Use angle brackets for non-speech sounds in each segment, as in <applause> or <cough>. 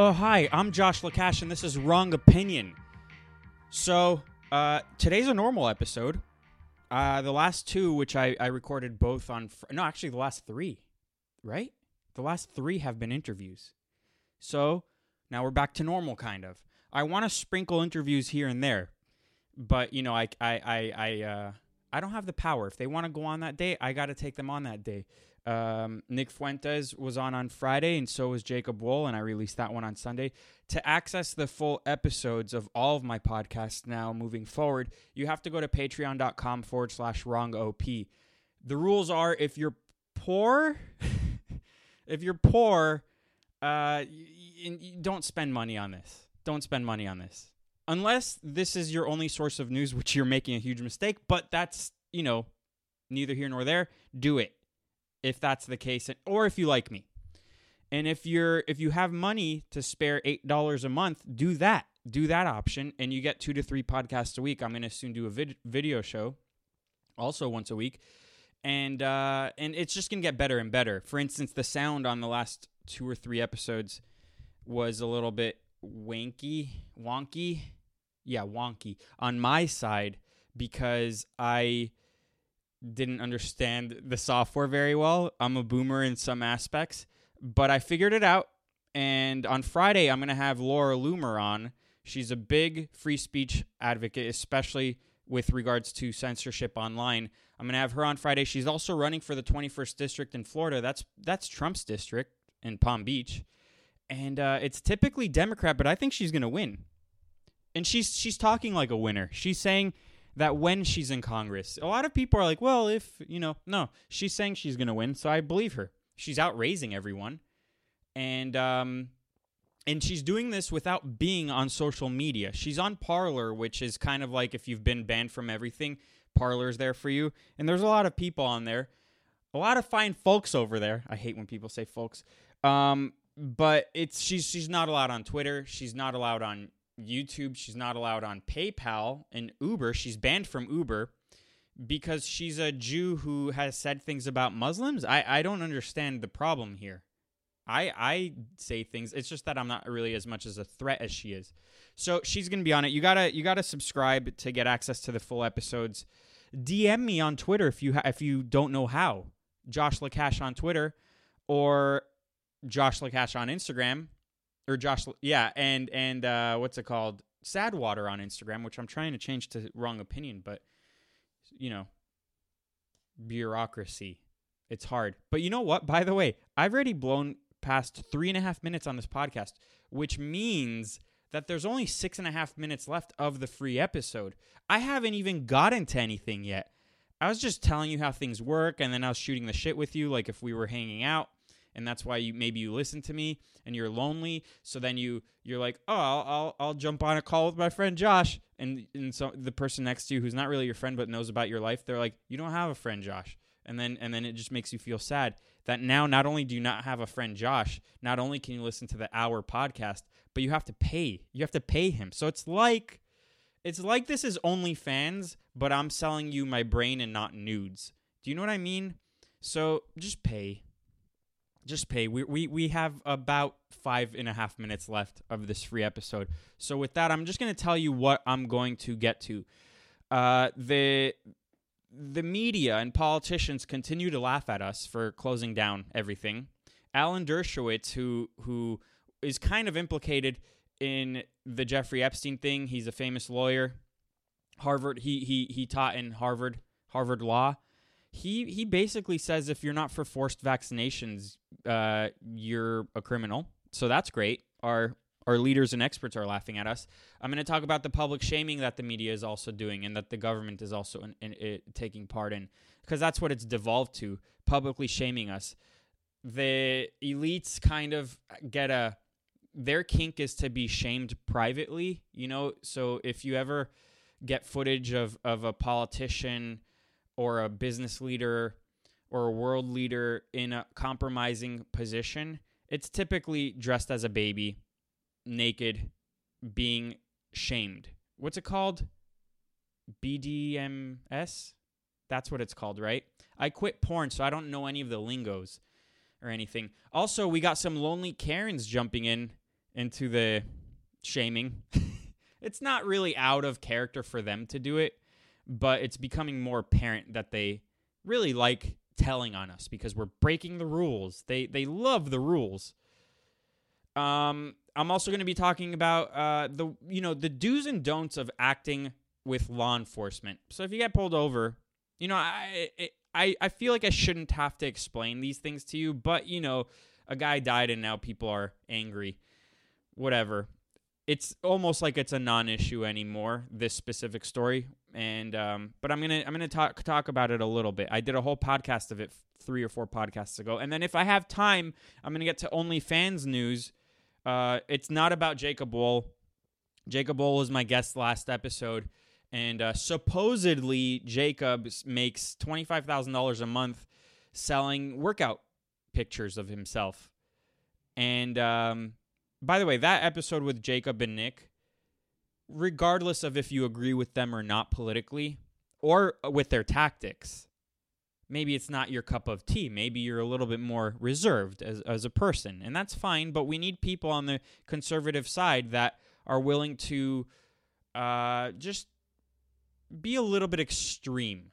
Oh, hi, I'm Josh Lekach, and this is Wrong Opinion. So, uh, today's a normal episode. Uh, the last two, which I, I recorded both on, fr- no, actually, the last three, right? The last three have been interviews. So, now we're back to normal, kind of. I want to sprinkle interviews here and there, but, you know, I, I, I, I, uh, I don't have the power. If they want to go on that day, I got to take them on that day. Um, Nick Fuentes was on on Friday, and so was Jacob Wohl, and I released that one on Sunday. To access the full episodes of all of my podcasts now moving forward, you have to go to patreon.com forward slash wrong OP. The rules are if you're poor, <laughs> if you're poor, uh, don't spend money on this. Don't spend money on this. Unless this is your only source of news, which you're making a huge mistake, but that's, you know, neither here nor there. Do it if that's the case or if you like me. And if you're if you have money to spare eight dollars a month do that. Do that option and you get two to three podcasts a week. I'm going to soon do a vid- video show also once a week. And uh and it's just going to get better and better. For instance the sound on the last two or three episodes was a little bit wanky wonky? Yeah wonky on my side because i didn't understand the software very well. I'm a boomer in some aspects, but I figured it out. And on Friday, I'm going to have Laura Loomer on. She's a big free speech advocate, especially with regards to censorship online. I'm going to have her on Friday. She's also running for the 21st district in Florida. That's that's Trump's district in Palm Beach, and uh, it's typically Democrat, but I think she's going to win. And she's she's talking like a winner. She's saying that when she's in Congress, a lot of people are like, well, if, you know, no, she's saying she's going to win, so I believe her. She's out raising everyone. And, um, and she's doing this without being on social media. She's on Parler, which is kind of like if you've been banned from everything, Parler's there for you. And there's a lot of people on there, a lot of fine folks over there. I hate when people say folks. Um, but it's she's she's not allowed on Twitter. She's not allowed on YouTube. She's not allowed on PayPal and Uber. She's banned from Uber because she's a Jew who has said things about Muslims. I, I don't understand the problem here. I I say things. It's just that I'm not really as much as a threat as she is. So she's gonna be on it. You gotta you gotta subscribe to get access to the full episodes. DM me on Twitter if you ha- if you don't know how. Josh Lekach on Twitter or Josh Lekach on Instagram or Josh, yeah, and and uh, what's it called? Sadwater on Instagram, which I'm trying to change to wrong opinion, but you know, bureaucracy, it's hard. But you know what? By the way, I've already blown past three and a half minutes on this podcast, which means that there's only six and a half minutes left of the free episode. I haven't even gotten to anything yet. I was just telling you how things work, and then I was shooting the shit with you, like if we were hanging out and that's why you maybe you listen to me and you're lonely. So then you you're like oh I'll I'll, I'll jump on a call with my friend Josh. And and so the person next to you who's not really your friend but knows about your life they're like you don't have a friend Josh. And then and then it just makes you feel sad that now not only do you not have a friend Josh not only can you listen to the hour podcast but you have to pay. You have to pay him. So it's like it's like this is OnlyFans but I'm selling you my brain and not nudes. Do you know what I mean? So just pay just pay. We, we we have about five and a half minutes left of this free episode. So with that, I'm just going to tell you what I'm going to get to. Uh, the the media and politicians continue to laugh at us for closing down everything. Alan Dershowitz, who who is kind of implicated in the Jeffrey Epstein thing, he's a famous lawyer. Harvard, he he he taught in Harvard Harvard Law he he basically says if you're not for forced vaccinations, uh, you're a criminal. So that's great. Our our leaders and experts are laughing at us. I'm going to talk about the public shaming that the media is also doing and that the government is also in, in, in, taking part in, because that's what it's devolved to: publicly shaming us. The elites kind of get a their kink is to be shamed privately. You know, so if you ever get footage of of a politician or a business leader or a world leader in a compromising position, it's typically dressed as a baby, naked, being shamed. What's it called? BDMS? That's what it's called, right? I quit porn, so I don't know any of the lingos or anything. Also, we got some lonely Karens jumping in into the shaming. <laughs> it's not really out of character for them to do it, but it's becoming more apparent that they really like telling on us because we're breaking the rules. They they love the rules. Um, I'm also going to be talking about uh, the you know the do's and don'ts of acting with law enforcement. So if you get pulled over, you know I I I feel like I shouldn't have to explain these things to you, but you know a guy died and now people are angry. Whatever. It's almost like it's a non-issue anymore. This specific story, and um, but I'm gonna I'm gonna talk talk about it a little bit. I did a whole podcast of it three or four podcasts ago, and then if I have time, I'm gonna get to OnlyFans news. Uh, it's not about Jacob Wohl. Jacob Wohl was my guest last episode, and uh, supposedly Jacob makes twenty five thousand dollars a month selling workout pictures of himself. And um, by the way, that episode with Jacob and Nick, regardless of if you agree with them or not politically or with their tactics, maybe it's not your cup of tea. Maybe you're a little bit more reserved as, as a person, and that's fine. But we need people on the conservative side that are willing to uh, just be a little bit extreme.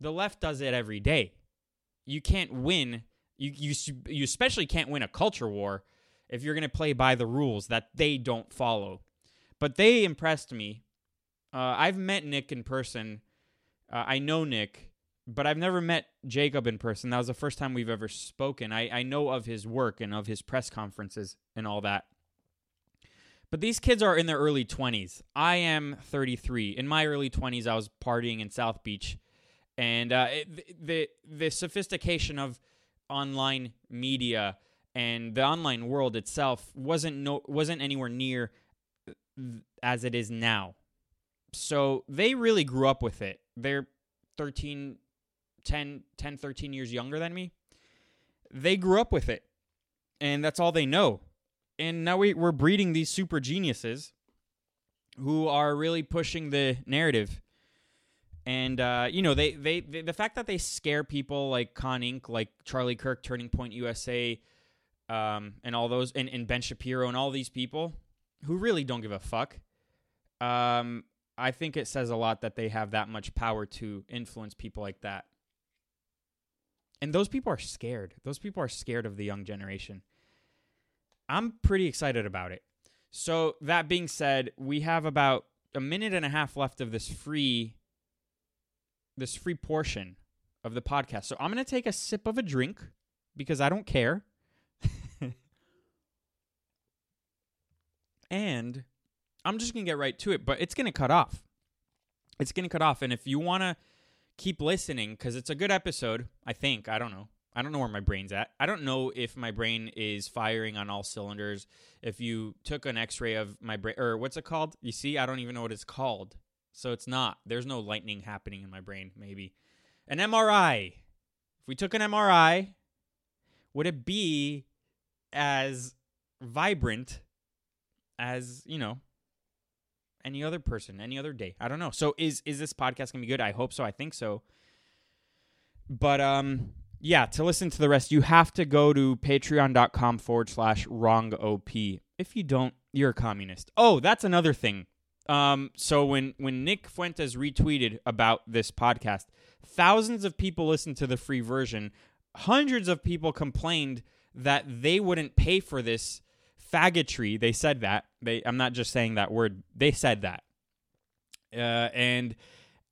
The left does it every day. You can't win you you you especially can't win a culture war if you're going to play by the rules that they don't follow. But they impressed me. Uh, I've met Nick in person. Uh, I know Nick, but I've never met Jacob in person. That was the first time we've ever spoken. I, I know of his work and of his press conferences and all that. But these kids are in their early 20s. I am 33. In my early 20s, I was partying in South Beach. And uh, it, the, the sophistication of online media and the online world itself wasn't no wasn't anywhere near as it is now. So they really grew up with it. They're 13 10 10 13 years younger than me. They grew up with it. And that's all they know. And now we, we're breeding these super geniuses who are really pushing the narrative and uh, you know they, they, they the fact that they scare people like Con Inc, like Charlie Kirk, Turning Point USA, um, and all those, and, and Ben Shapiro, and all these people who really don't give a fuck. Um, I think it says a lot that they have that much power to influence people like that. And those people are scared. Those people are scared of the young generation. I'm pretty excited about it. So, that being said, we have about a minute and a half left of this free this free portion of the podcast. So I'm going to take a sip of a drink because I don't care. And I'm just going to get right to it, but it's going to cut off. It's going to cut off. And if you want to keep listening, because it's a good episode, I think. I don't know. I don't know where my brain's at. I don't know if my brain is firing on all cylinders. If you took an x ray of my brain, or what's it called? You see, I don't even know what it's called. So it's not. There's no lightning happening in my brain, maybe. An MRI. If we took an MRI, would it be as vibrant as, you know, any other person, any other day? I don't know. So is is this podcast gonna be good? I hope so. I think so. But um yeah, to listen to the rest, you have to go to patreon.com forward slash wrong OP. If you don't, you're a communist. Oh, that's another thing. Um, so when when Nick Fuentes retweeted about this podcast, thousands of people listened to the free version. Hundreds of people complained that they wouldn't pay for this faggotry. They said that. They I'm not just saying that word. They said that. Uh, and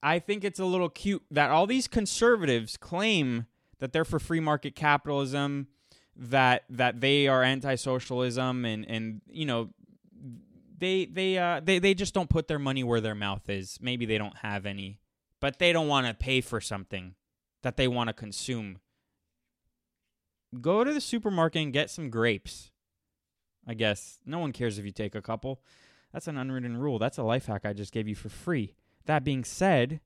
I think it's a little cute that all these conservatives claim that they're for free market capitalism, that that they are anti-socialism and and you know they they uh they, they just don't put their money where their mouth is. Maybe they don't have any, but they don't want to pay for something that they want to consume. Go to the supermarket and get some grapes. I guess no one cares if you take a couple. That's an unwritten rule. That's a life hack I just gave you for free. That being said,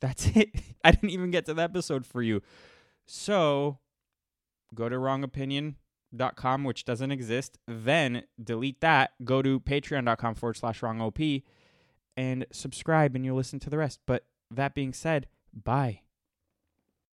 that's <laughs> it. I didn't even get to the episode for you. So, go to wrong opinion com, which doesn't exist. Then delete that, go to patreon.com forward slash wrong OP and subscribe and you'll listen to the rest. But that being said, bye.